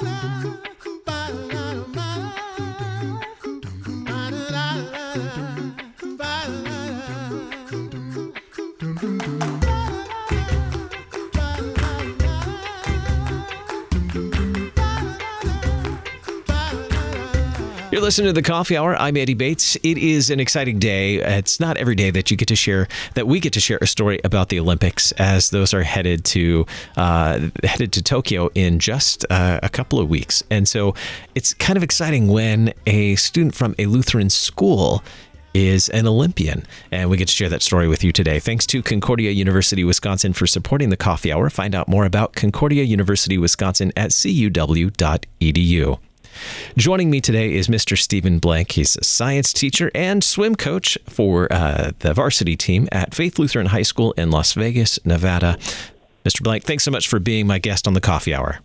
Boom! Boom! You're listening to the Coffee Hour. I'm Andy Bates. It is an exciting day. It's not every day that you get to share that we get to share a story about the Olympics, as those are headed to uh, headed to Tokyo in just uh, a couple of weeks. And so it's kind of exciting when a student from a Lutheran school is an Olympian. And we get to share that story with you today. Thanks to Concordia University Wisconsin for supporting the coffee hour. Find out more about Concordia University Wisconsin at cuw.edu. Joining me today is Mr. Stephen Blank. He's a science teacher and swim coach for uh, the varsity team at Faith Lutheran High School in Las Vegas, Nevada. Mr. Blank, thanks so much for being my guest on the coffee hour.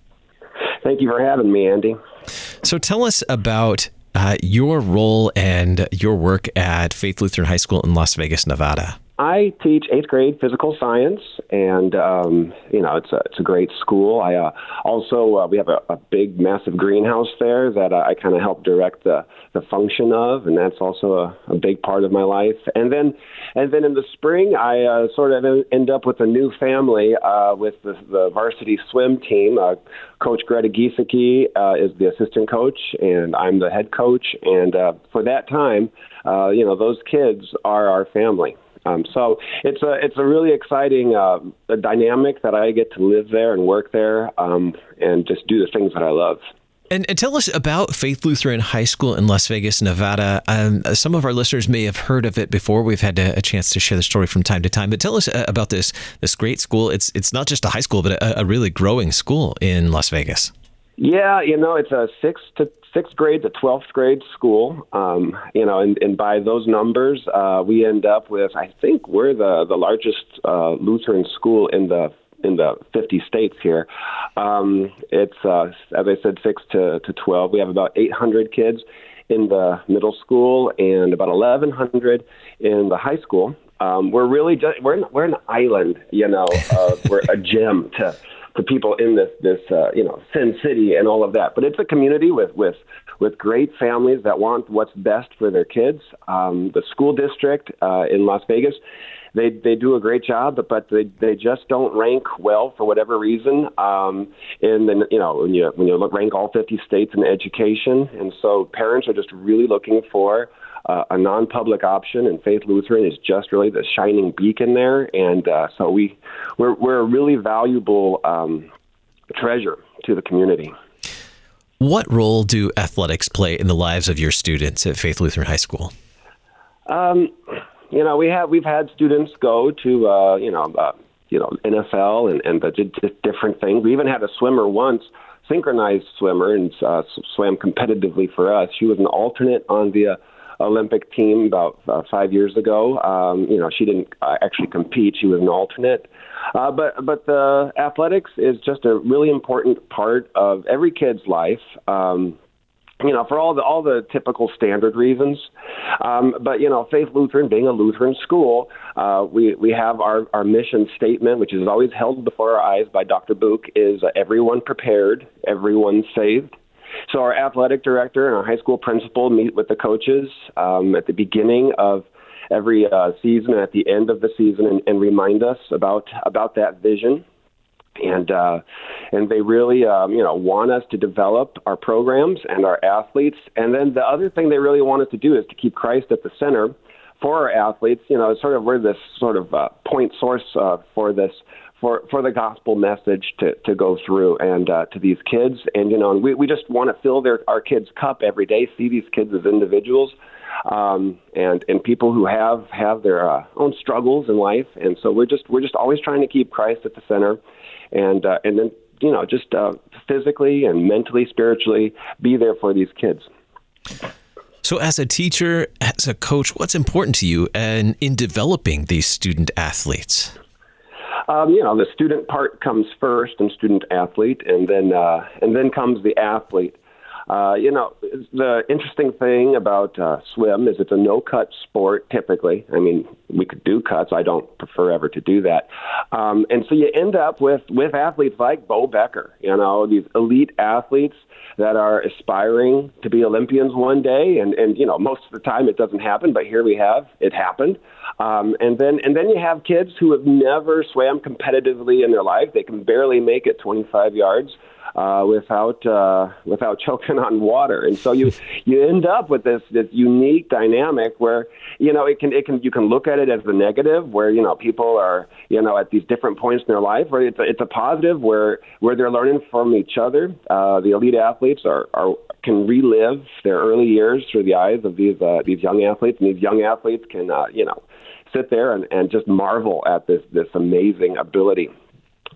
Thank you for having me, Andy. So tell us about uh, your role and your work at Faith Lutheran High School in Las Vegas, Nevada. I teach eighth grade physical science, and um, you know it's a it's a great school. I uh, also uh, we have a, a big massive greenhouse there that uh, I kind of help direct the the function of, and that's also a, a big part of my life. And then and then in the spring, I uh, sort of end up with a new family uh, with the, the varsity swim team. Uh, coach Greta Giesecke uh, is the assistant coach, and I'm the head coach. And uh, for that time, uh, you know those kids are our family. Um, so it's a it's a really exciting uh, dynamic that I get to live there and work there um, and just do the things that I love. And, and, tell us about Faith Lutheran High School in Las Vegas, Nevada. Um, some of our listeners may have heard of it before. We've had a, a, chance to share the story from time to time. But tell us uh, about this this great school. It's it's not just a high school, but a, a really growing school in Las Vegas. Yeah, you know, it's a six to sixth grade to twelfth grade school. Um, you know, and, and by those numbers, uh, we end up with I think we're the the largest uh, Lutheran school in the in the 50 states here. Um, it's uh, as I said, six to to 12. We have about 800 kids in the middle school and about 1,100 in the high school. Um, we're really just we're we're an island, you know. Uh, we're a gem to to people in this this uh, you know Sin City and all of that. But it's a community with with with great families that want what's best for their kids. Um, the school district uh, in Las Vegas. They they do a great job, but, but they they just don't rank well for whatever reason. Um, and then you know when you when you look rank all 50 states in education, and so parents are just really looking for uh, a non-public option, and Faith Lutheran is just really the shining beacon there. And uh, so we we're we're a really valuable um, treasure to the community. What role do athletics play in the lives of your students at Faith Lutheran High School? Um, you know, we have we've had students go to uh, you know uh, you know NFL and and the different things. We even had a swimmer once synchronized swimmer and uh, swam competitively for us. She was an alternate on the uh, Olympic team about uh, five years ago. Um, you know, she didn't uh, actually compete; she was an alternate. Uh, but but the athletics is just a really important part of every kid's life. Um, you know, for all the all the typical standard reasons. Um, but you know, Faith Lutheran, being a Lutheran school, uh, we we have our our mission statement, which is always held before our eyes by Dr. Book, is uh, everyone prepared, everyone saved. So our athletic director and our high school principal meet with the coaches um, at the beginning of every uh, season and at the end of the season and, and remind us about about that vision and uh, and they really um, you know want us to develop our programs and our athletes. And then the other thing they really want us to do is to keep Christ at the center for our athletes. You know, sort of we're this sort of uh, point source uh, for this for for the gospel message to to go through and uh, to these kids. And you know, and we we just want to fill their our kids' cup every day. See these kids as individuals. Um, and and people who have have their uh, own struggles in life, and so we're just we're just always trying to keep Christ at the center, and uh, and then you know just uh, physically and mentally, spiritually, be there for these kids. So, as a teacher, as a coach, what's important to you and in developing these student athletes? Um, you know, the student part comes first, and student athlete, and then uh, and then comes the athlete. Uh, you know, the interesting thing about uh, swim is it's a no cut sport typically. I mean, we could do cuts. I don't prefer ever to do that. Um, and so you end up with, with athletes like Bowe Becker, you know, these elite athletes that are aspiring to be Olympians one day. And, and, you know, most of the time it doesn't happen, but here we have it happened. Um, and then, and then you have kids who have never swam competitively in their life. They can barely make it 25 yards uh, without uh, without choking on water. And so you you end up with this this unique dynamic where you know it can it can you can look at it as the negative where you know people are you know at these different points in their life, or it's a, it's a positive where where they're learning from each other. Uh, the elite athletes are are can relive their early years through the eyes of these uh, these young athletes, and these young athletes can uh, you know sit there and, and just marvel at this this amazing ability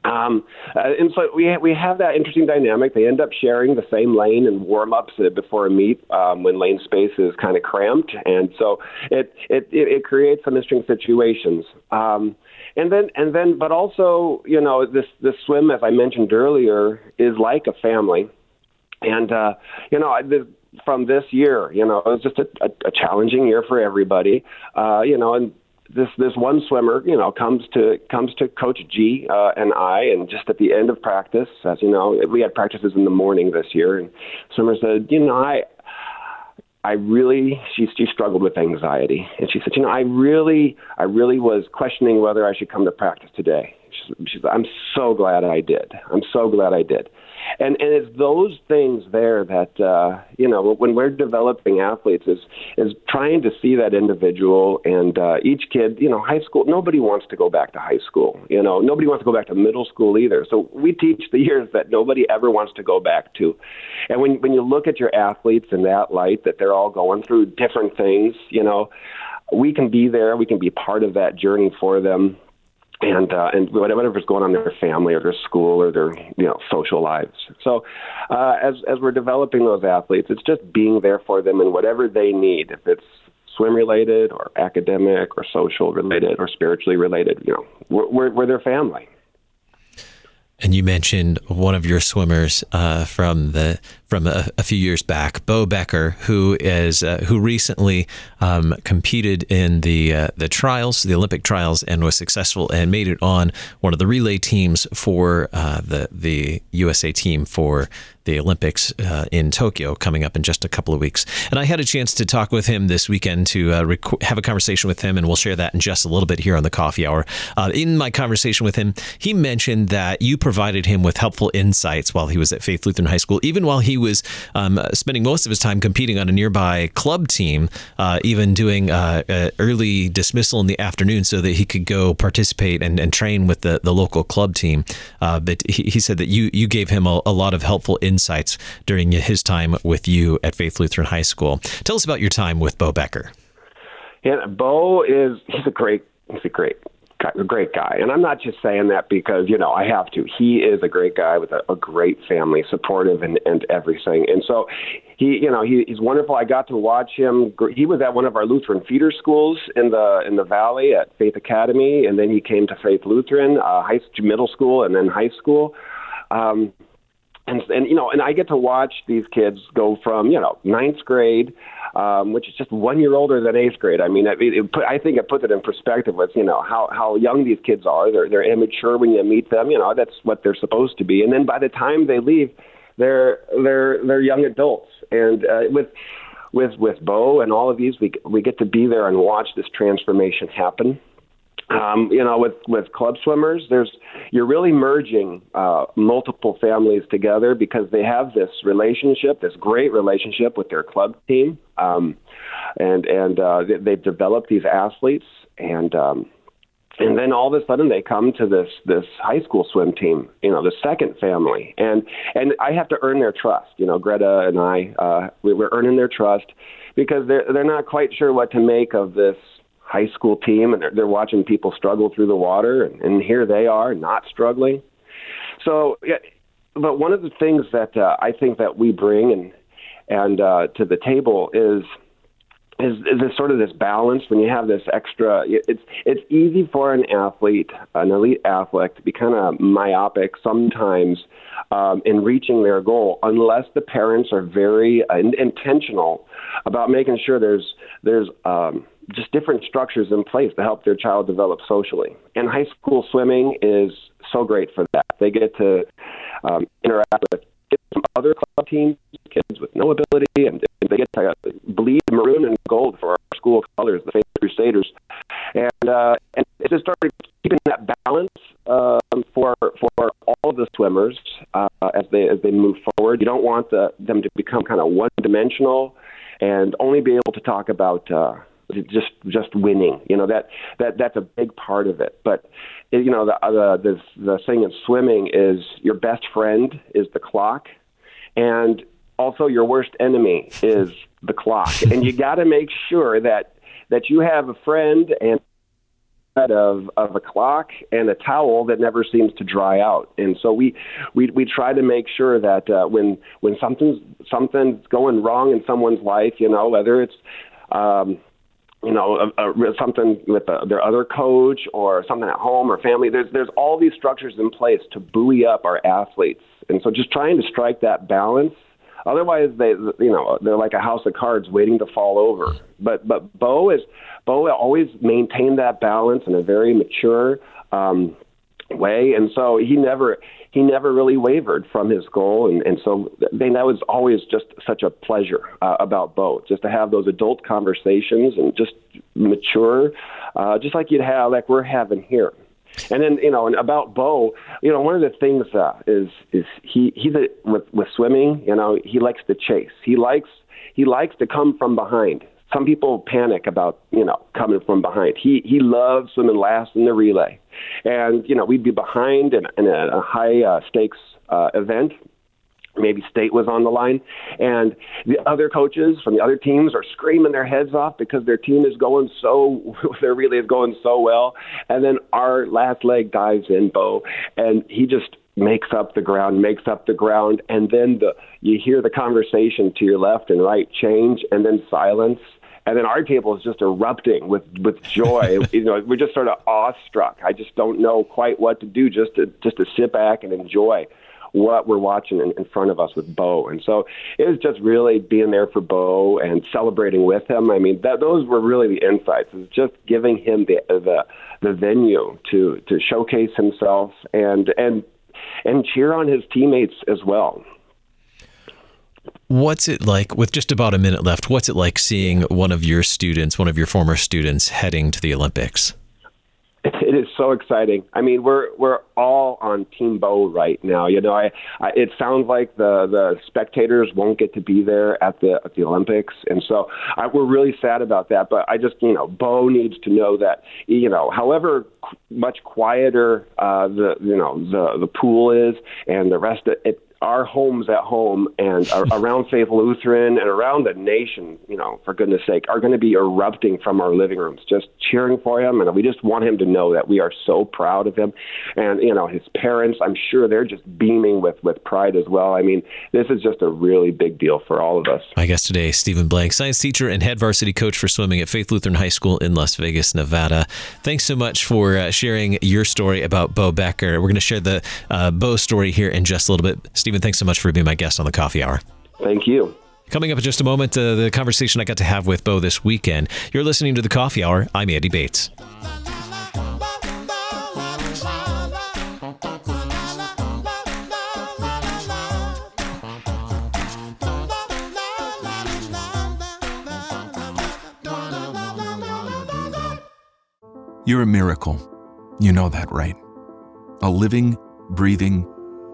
um, uh, and so we ha- we have that interesting dynamic. They end up sharing the same lane in warm ups before a meet um, when lane space is kind of cramped, and so it it it, it creates some interesting situations. Um, and then and then, but also you know this this swim, as I mentioned earlier, is like a family, and uh, you know I, this, from this year, you know, it was just a, a, a challenging year for everybody. Uh, you know, and this this one swimmer, you know, comes to comes to Coach G uh, and I, and just at the end of practice, as you know, we had practices in the morning this year, and swimmer said, you know, I. I really she she struggled with anxiety and she said, you know, I really I really was questioning whether I should come to practice today. She, she said, I'm so glad I did. I'm so glad I did and and it's those things there that uh, you know when we're developing athletes is is trying to see that individual and uh, each kid you know high school nobody wants to go back to high school you know nobody wants to go back to middle school either. So we teach the years that nobody ever wants to go back to. And when when you look at your athletes in that light that they're all going through different things you know we can be there we can be part of that journey for them and uh, and whatever's going on in their family or their school or their you know social lives. So uh, as as we're developing those athletes, it's just being there for them in whatever they need. If it's swim related or academic or social related or spiritually related, you know, we're, we're, we're their family. And you mentioned one of your swimmers uh, from the from a, a, few years back, Bowe Becker, who is uh, who recently um, competed in the uh, the trials, the Olympic trials, and was successful and made it on one of the relay teams for uh, the the USA team for the Olympics uh, in Tokyo coming up in just a couple of weeks. And I had a chance to talk with him this weekend to uh, rec- have a conversation with him, and we'll share that in just a little bit here on the coffee hour. Uh, in my conversation with him, he mentioned that you provided him with helpful insights while he was at Faith Lutheran High School, even while he was um, spending most of his time competing on a nearby club team, uh, even doing uh, early dismissal in the afternoon so that he could go participate and, and train with the, the local club team. Uh, but he, he, said that you, you gave him a, a lot of helpful insights during his time with you at Faith Lutheran High School. Tell us about your time with Bowe Becker. Yeah, Bowe is he's a great he's a great a great guy. And I'm not just saying that because, you know, I have to. He is a great guy with a, a great family, supportive and, and everything. And so he, you know, he, he's wonderful. I got to watch him. He was at one of our Lutheran feeder schools in the in the valley at Faith Academy, and then he came to Faith Lutheran uh, high middle school and then high school. Um, and, and you know, and I get to watch these kids go from you know ninth grade um, which is just one year older than eighth grade. I mean, it, it put, I think it puts it in perspective with you know how how young these kids are. They're they're immature when you meet them. You know, that's what they're supposed to be. And then by the time they leave, they're they're they're young adults. And uh, with with with Bowe and all of these, we we get to be there and watch this transformation happen. Um, you know, with with club swimmers, there's you're really merging uh, multiple families together because they have this relationship, this great relationship with their club team, um, and and uh, they, they've developed these athletes, and um, and then all of a sudden they come to this this high school swim team, you know, the second family, and and I have to earn their trust. You know, Greta and I, uh, we, we're earning their trust because they're they're not quite sure what to make of this high school team and they're, they're watching people struggle through the water and, and here they are not struggling. So yeah, but one of the things that uh, I think that we bring and and uh, to the table is is, is this sort of this balance. When you have this extra it's it's easy for an athlete an elite athlete to be kind of myopic sometimes um, in reaching their goal unless the parents are very uh, intentional about making sure there's there's um, just different structures in place to help their child develop socially. And high school swimming is so great for that. They get to um, interact with kids other club teams, kids with no ability, and, they get to bleed maroon and gold for our school colors, the Faith Crusaders. And uh, and it just started keeping that balance um, for for all the swimmers uh, as they as they move forward. You don't want the, them to become kind of one dimensional and only be able to talk about. Uh, just just winning. You know that that that's a big part of it. But you know the the the, the thing in swimming is your best friend is the clock, and also your worst enemy is the clock. and you got to make sure that that you have a friend and of of a clock and a towel that never seems to dry out. And so we we we try to make sure that uh, when when something's something's going wrong in someone's life, you know, whether it's um, you know, a, a, something with a, their other coach or something at home or family. There's there's all these structures in place to buoy up our athletes, and so just trying to strike that balance. Otherwise, they you know they're like a house of cards waiting to fall over. But but Bowe is Bowe always maintained that balance in a very mature. Um, way and so he never he never really wavered from his goal, and, and so they, that was always just such a pleasure uh, about Bowe, just to have those adult conversations and just mature, uh, just like you'd have like we're having here. And then you know, and about Bowe, you know, one of the things uh, is is he he's a, with with swimming. You know, he likes to chase. He likes he likes to come from behind some people panic about you know coming from behind. He he loves swimming last in the relay, and you know we'd be behind in, in a, a high uh, stakes uh, event. Maybe state was on the line, and the other coaches from the other teams are screaming their heads off because their team is going so their relay is going so well, and then our last leg dives in, Bowe, and he just makes up the ground, makes up the ground, and then the you hear the conversation to your left and right change, and then silence, and then our table is just erupting with with joy. you know, we're just sort of awestruck. I just don't know quite what to do, just to just to sit back and enjoy what we're watching in, in front of us with Bowe. And so it was just really being there for Bowe and celebrating with him. I mean, that, those were really the insights. Is just giving him the the the venue to to showcase himself and and and cheer on his teammates as well. What's it like with just about a minute left? What's it like seeing one of your students, one of your former students, heading to the Olympics? It is so exciting. I mean, we're we're all on Team Bowe right now. You know, I, I it sounds like the the spectators won't get to be there at the at the Olympics, and so I, we're really sad about that. But I just you know, Bowe needs to know that you know, however much quieter uh, the you know the the pool is, and the rest of it our homes at home and around Faith Lutheran and around the nation, you know, for goodness sake, are going to be erupting from our living rooms, just cheering for him. And we just want him to know that we are so proud of him. And, you know, his parents, I'm sure they're just beaming with, with pride as well. I mean, this is just a really big deal for all of us. My guest today, Stephen Blank, science teacher and head varsity coach for swimming at Faith Lutheran High School in Las Vegas, Nevada. Thanks so much for uh, sharing your story about Bowe Becker. We're going to share the uh, Bowe story here in just a little bit. Stephen, thanks so much for being my guest on the Coffee Hour. Thank you. Coming up in just a moment, uh, the conversation I got to have with Bowe this weekend. You're listening to the Coffee Hour. I'm Andy Bates. You're a miracle. You know that, right? A living, breathing,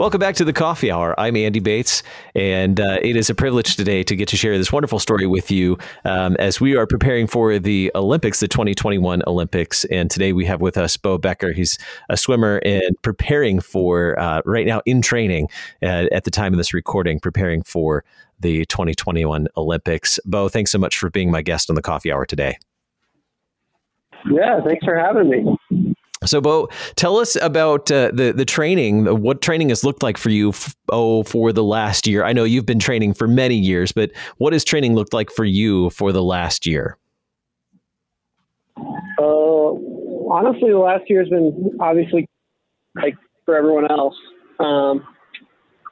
Welcome back to the Coffee Hour. I'm Andy Bates, and uh, it is a privilege today to get to share this wonderful story with you um, as we are preparing for the Olympics, the 2021 Olympics. And today we have with us Bowe Becker. He's a swimmer and preparing for, uh, right now in training uh, at the time of this recording, preparing for the 2021 Olympics. Bowe, thanks so much for being my guest on the Coffee Hour today. Yeah, thanks for having me. So, Bowe, tell us about uh, the the training. What training has looked like for you? F- oh, for the last year. I know you've been training for many years, but what has training looked like for you for the last year? Uh, honestly, the last year has been obviously like for everyone else. Um,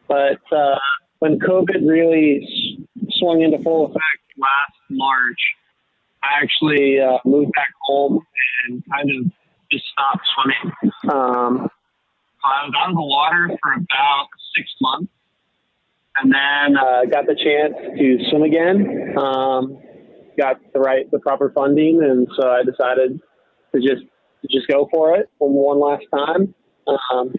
but uh, when COVID really swung into full effect last March, I actually uh, moved back home and kind of just stopped swimming. Um, I was out of the water for about six months, and then uh, got the chance to swim again. Um, got the right, the proper funding, and so I decided to just to just go for it one, one last time. Um,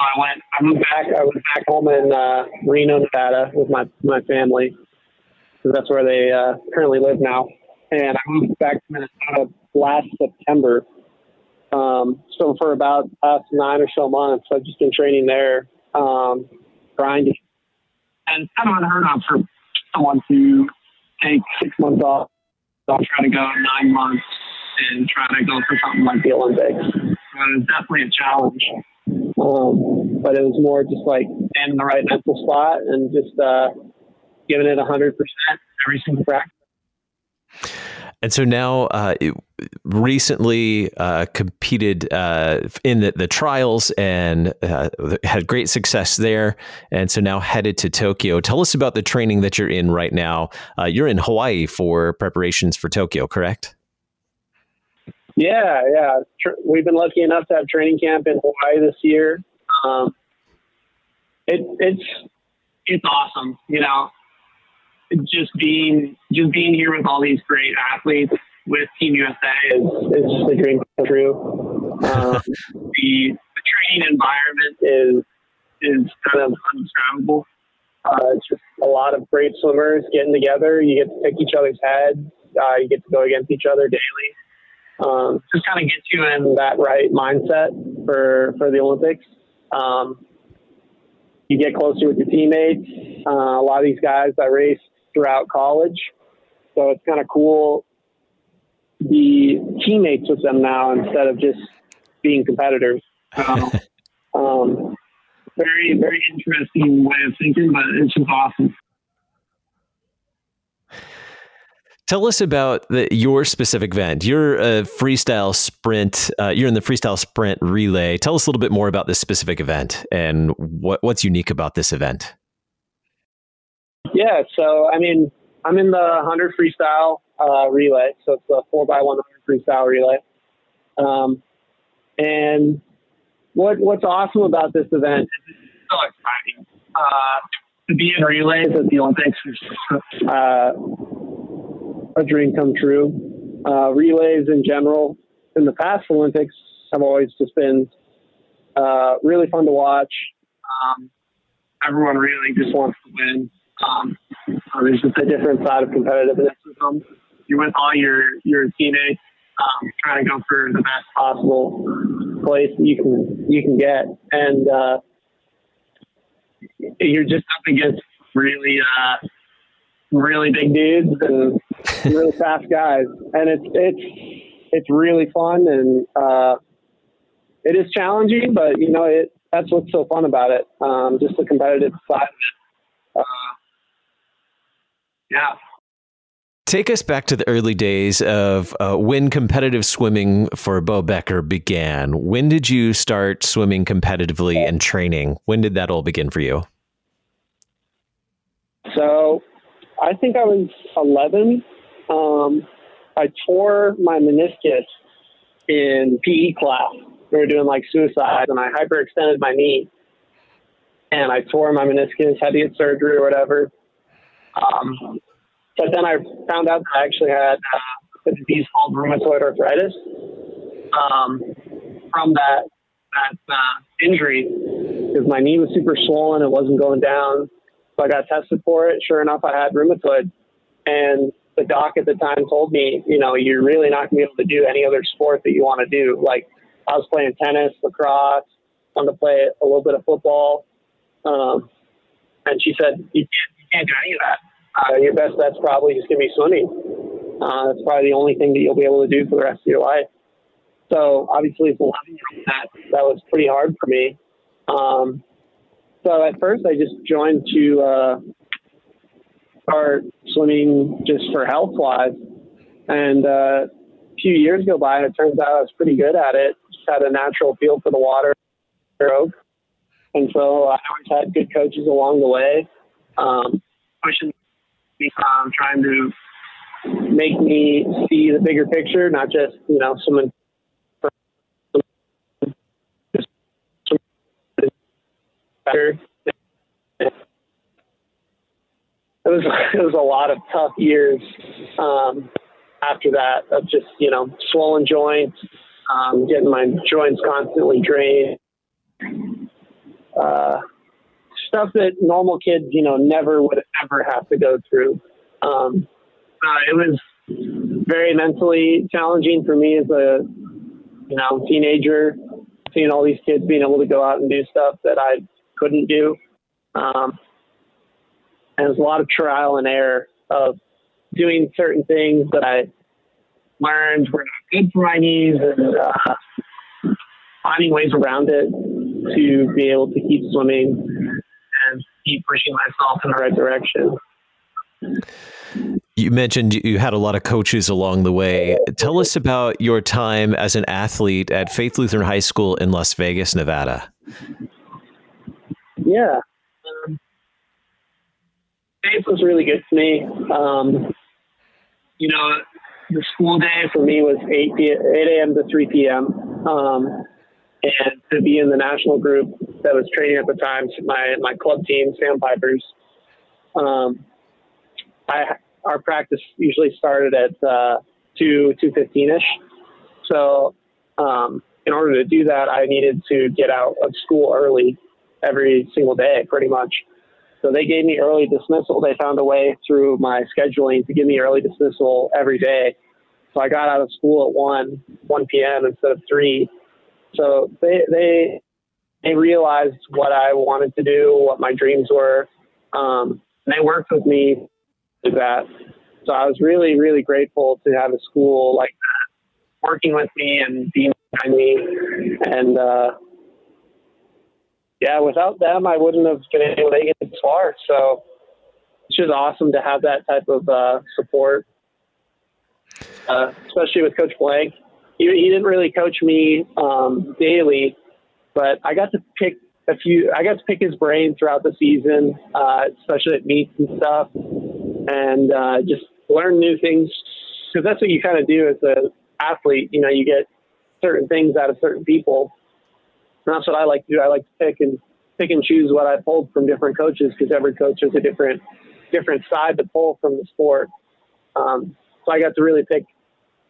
I went. I moved back. I was back home in uh, Reno, Nevada, with my my family. So that's where they uh, currently live now. And I moved back to Minnesota last September um, so for about past nine or so months, I've just been training there, um, grinding. And it's kind of unheard of for someone to take six months off. I'll try to go nine months and try to go for something like the Olympics. It was definitely a challenge. Um, but it was more just like in the right mental spot and just uh, giving it 100% every single practice. And so now, uh, recently uh, competed uh, in the, the, trials and uh, had great success there. And so now headed to Tokyo. Tell us about the training that you're in right now. Uh, you're in Hawaii for preparations for Tokyo, correct? Yeah, yeah. We've been lucky enough to have training camp in Hawaii this year. Um, it, it's it's awesome. You know, just being just being here with all these great athletes with Team USA is, is just a dream come true. Um, the, the, training environment is is kind of undescribable. Uh, it's just a lot of great swimmers getting together. You get to pick each other's heads. Uh, you get to go against each other daily. Um, just kind of gets you in that right mindset for for the Olympics. Um, you get closer with your teammates. Uh, a lot of these guys that raced throughout college. So it's kind of cool to be teammates with them now instead of just being competitors. Um, um, very, very interesting way of thinking, but it's just awesome. Tell us about the, your specific event. You're a freestyle sprint. Uh, you're in the freestyle sprint relay. Tell us a little bit more about this specific event and what, what's unique about this event. Yeah, so I mean, I'm in the 100 freestyle uh, relay, so it's a four by 100 freestyle relay. Um, and what what's awesome about this event is it's so exciting. Uh, to be in relays at the Olympics is uh, a dream come true. Uh, relays in general, in the past Olympics, have always just been uh, really fun to watch. Um, everyone really just wants to win. Um, there's just a different side of competitiveness with them. You're with all your your teammates, um, trying to go for the best possible place you can you can get, and uh, you're just up against really uh, really big dudes and really fast guys, and it's it's it's really fun and uh, it is challenging, but you know it that's what's so fun about it. Um, just the competitive side of it. Uh, yeah. Take us back to the early days of uh, when competitive swimming for Bowe Becker began. When did you start swimming competitively and training? When did that all begin for you? So, I think I was 11. Um, I tore my meniscus in PE class. We were doing like suicide, and I hyperextended my knee, and I tore my meniscus. Had to get surgery or whatever. Um, but then I found out that I actually had uh, a disease called rheumatoid arthritis um, from that that uh, injury, because my knee was super swollen. It wasn't going down. So I got tested for it. Sure enough, I had rheumatoid. And the doc at the time told me, you know, you're really not going to be able to do any other sport that you want to do. Like I was playing tennis, lacrosse, wanted to play a little bit of football. Um, and she said, you can't, can't do any of that. Uh, your best bet's probably just going to be swimming. Uh, that's probably the only thing that you'll be able to do for the rest of your life. So obviously, as 11 year that that was pretty hard for me. Um, so at first, I just joined to uh, start swimming just for health wise, and uh, a few years go by, and it turns out I was pretty good at it. Just had a natural feel for the water, and so I always had good coaches along the way, um, pushing me, um, trying to make me see the bigger picture, not just you know someone. It was it was a lot of tough years um, after that of just you know swollen joints, um, getting my joints constantly drained, uh, stuff that normal kids you know never would ever have to go through. Um, uh, it was very mentally challenging for me as a you know teenager, seeing all these kids being able to go out and do stuff that I couldn't do. Um, and there's a lot of trial and error of doing certain things that I learned were not good for my knees and uh, finding ways around it to be able to keep swimming keep pushing myself in the right direction. You mentioned you had a lot of coaches along the way. Tell us about your time as an athlete at Faith Lutheran High School in Las Vegas, Nevada. Yeah. Um, Faith was really good to me. Um, you know, the school day for me was 8, p- 8 a.m. to 3 p.m. Um, and to be in the national group that was training at the time, my, my club team, Sandpipers, um, I, our practice usually started at uh, 2, 2.15ish. So um, in order to do that, I needed to get out of school early every single day, pretty much. So they gave me early dismissal. They found a way through my scheduling to give me early dismissal every day. So I got out of school at one one p.m. instead of three. So they they they realized what I wanted to do, what my dreams were. Um, and they worked with me with that. So I was really really grateful to have a school like that working with me and being behind me. And uh, yeah, without them, I wouldn't have been able to get this far. So it's just awesome to have that type of uh, support, uh, especially with Coach Blank. He, he didn't really coach me um, daily, but I got to pick a few. I got to pick his brain throughout the season, uh, especially at meets and stuff, and uh, just learn new things because that's what you kind of do as an athlete. You know, you get certain things out of certain people and that's what I like to do. I like to pick and pick and choose what I pulled from different coaches because every coach has a different different side to pull from the sport. Um, so I got to really pick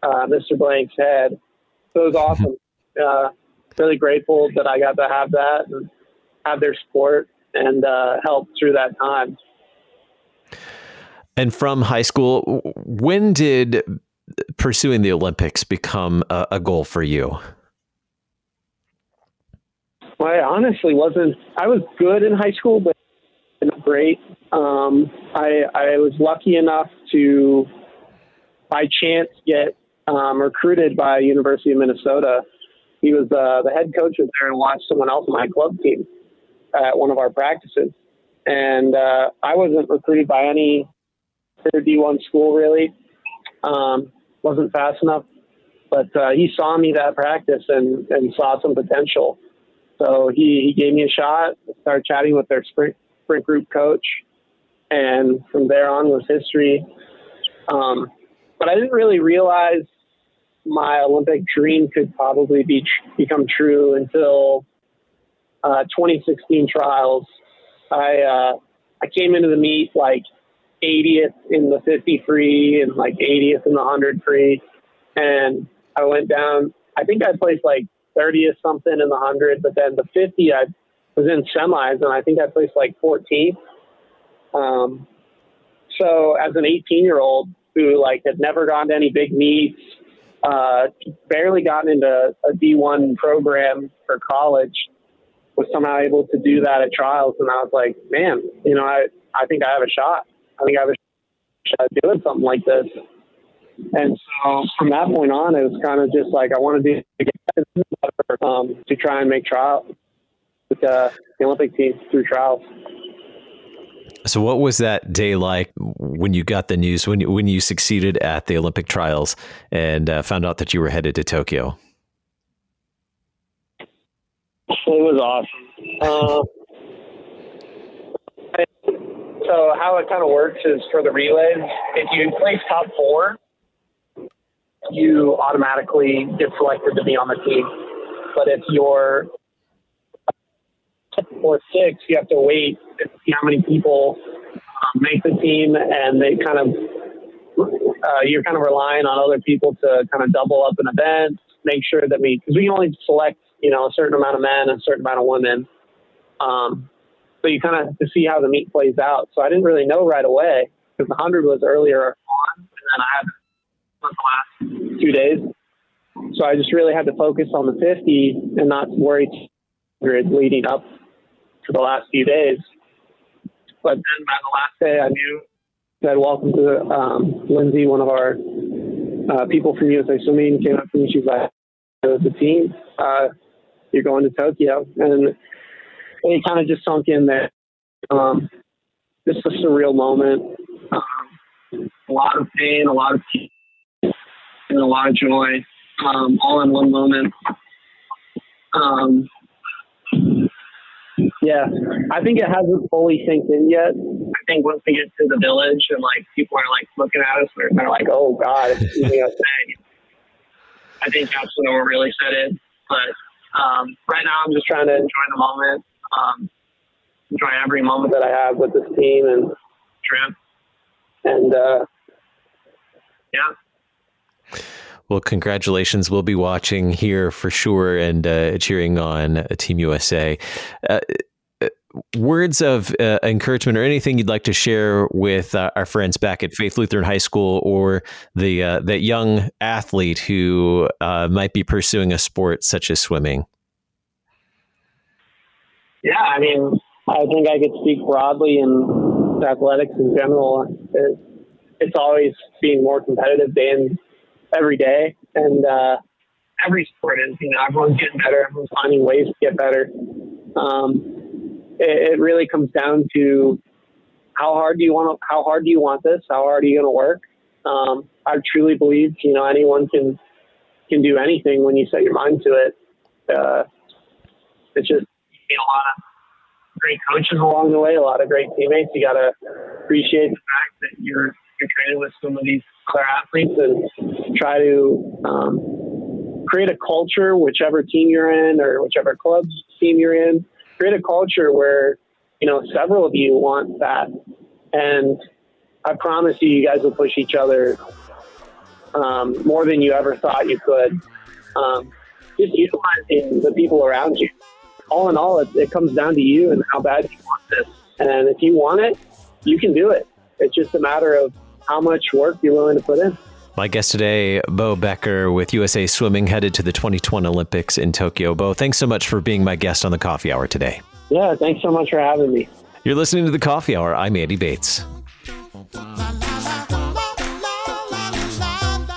uh, Mr. Blank's head. So it was awesome. Uh, really grateful that I got to have that and have their support and uh, help through that time. And from high school, when did pursuing the Olympics become a, a goal for you? Well, I honestly wasn't. I was good in high school, but not great. Um, I, I was lucky enough to, by chance, get um, recruited by University of Minnesota. He was uh, the head coach was there and watched someone else on my club team at one of our practices, and uh, I wasn't recruited by any D1 school really. Um, wasn't fast enough, but uh, he saw me that practice and, and saw some potential so he, he gave me a shot, started chatting with their sprint, sprint group coach, and from there on was history. Um, but I didn't really realize my Olympic dream could probably be become true until uh, 2016 trials. I uh, I came into the meet like 80th in the 50 free and like 80th in the 100 free, and I went down. I think I placed like 30th something in the 100, but then the 50, I was in semis, and I think I placed like 14th. Um, so as an 18 year old who like had never gone to any big meets, uh, barely gotten into a D1 program for college, was somehow able to do that at trials, and I was like, man, you know, I I think I have a shot. I think I have a shot at doing something like this. And so from that point on, it was kind of just like I want to do um, to try and make trials with uh, the Olympic team through trials. So, what was that day like when you got the news when you, when you succeeded at the Olympic trials and uh, found out that you were headed to Tokyo? It was awesome. Uh, so, how it kind of works is for the relays, if you place top four, you automatically get selected to be on the team. But if you're or six, you have to wait and see how many people um, make the team, and they kind of uh, you're kind of relying on other people to kind of double up an event, make sure that we because we can only select you know a certain amount of men and a certain amount of women. Um, so you kind of to see how the meet plays out. So I didn't really know right away because the hundred was earlier on, and then I had the last two days. So I just really had to focus on the 50 and not worry leading up for the last few days. But then by the last day, I knew that welcome to um, Lindsay, one of our uh, people from USA Swimming, came up to me. She's like, "The team, uh, you're going to Tokyo," and it kind of just sunk in that Um, this was a surreal moment. Um, a lot of pain, a lot of and a lot of joy, um, all in one moment. Um, yeah, I think it hasn't fully sinked in yet. I think once we get to the village and like people are like looking at us, they're, kind of like, "Oh God, it's USA." I think that's when it will really set in. But um, right now, I'm just trying to enjoy the moment, um, enjoy every moment that I have with this team and trip, and uh, yeah. Well, congratulations. We'll be watching here for sure and uh, cheering on Team USA. Uh, words of uh, encouragement or anything you'd like to share with uh, our friends back at Faith Lutheran High School or the uh, that young athlete who uh, might be pursuing a sport such as swimming? Yeah, I mean, I think I could speak broadly in athletics in general. It, it's always being more competitive day in every day, and uh, every sport is. You know, everyone's getting better. Everyone's finding ways to get better. Um, it, it really comes down to how hard do you want how hard do you want this? How hard are you going to work? Um, I truly believe, you know, anyone can, can do anything when you set your mind to it. Uh, it's just, you a lot of great coaches along the way, a lot of great teammates. You got to appreciate the fact that you're, you're training with some of these other athletes and try to, um, create a culture, whichever team you're in or whichever club team you're in, create a culture where you know several of you want that, and I promise you, you guys will push each other um, more than you ever thought you could. Um, just utilizing the people around you. All in all, it, it comes down to you and how bad you want this. And if you want it, you can do it. It's just a matter of how much work you're willing to put in. My guest today, Bowe Becker with USA Swimming, headed to the 2020 Olympics in Tokyo. Bowe, thanks so much for being my guest on the Coffee Hour today. Yeah, thanks so much for having me. You're listening to the Coffee Hour. I'm Andy Bates.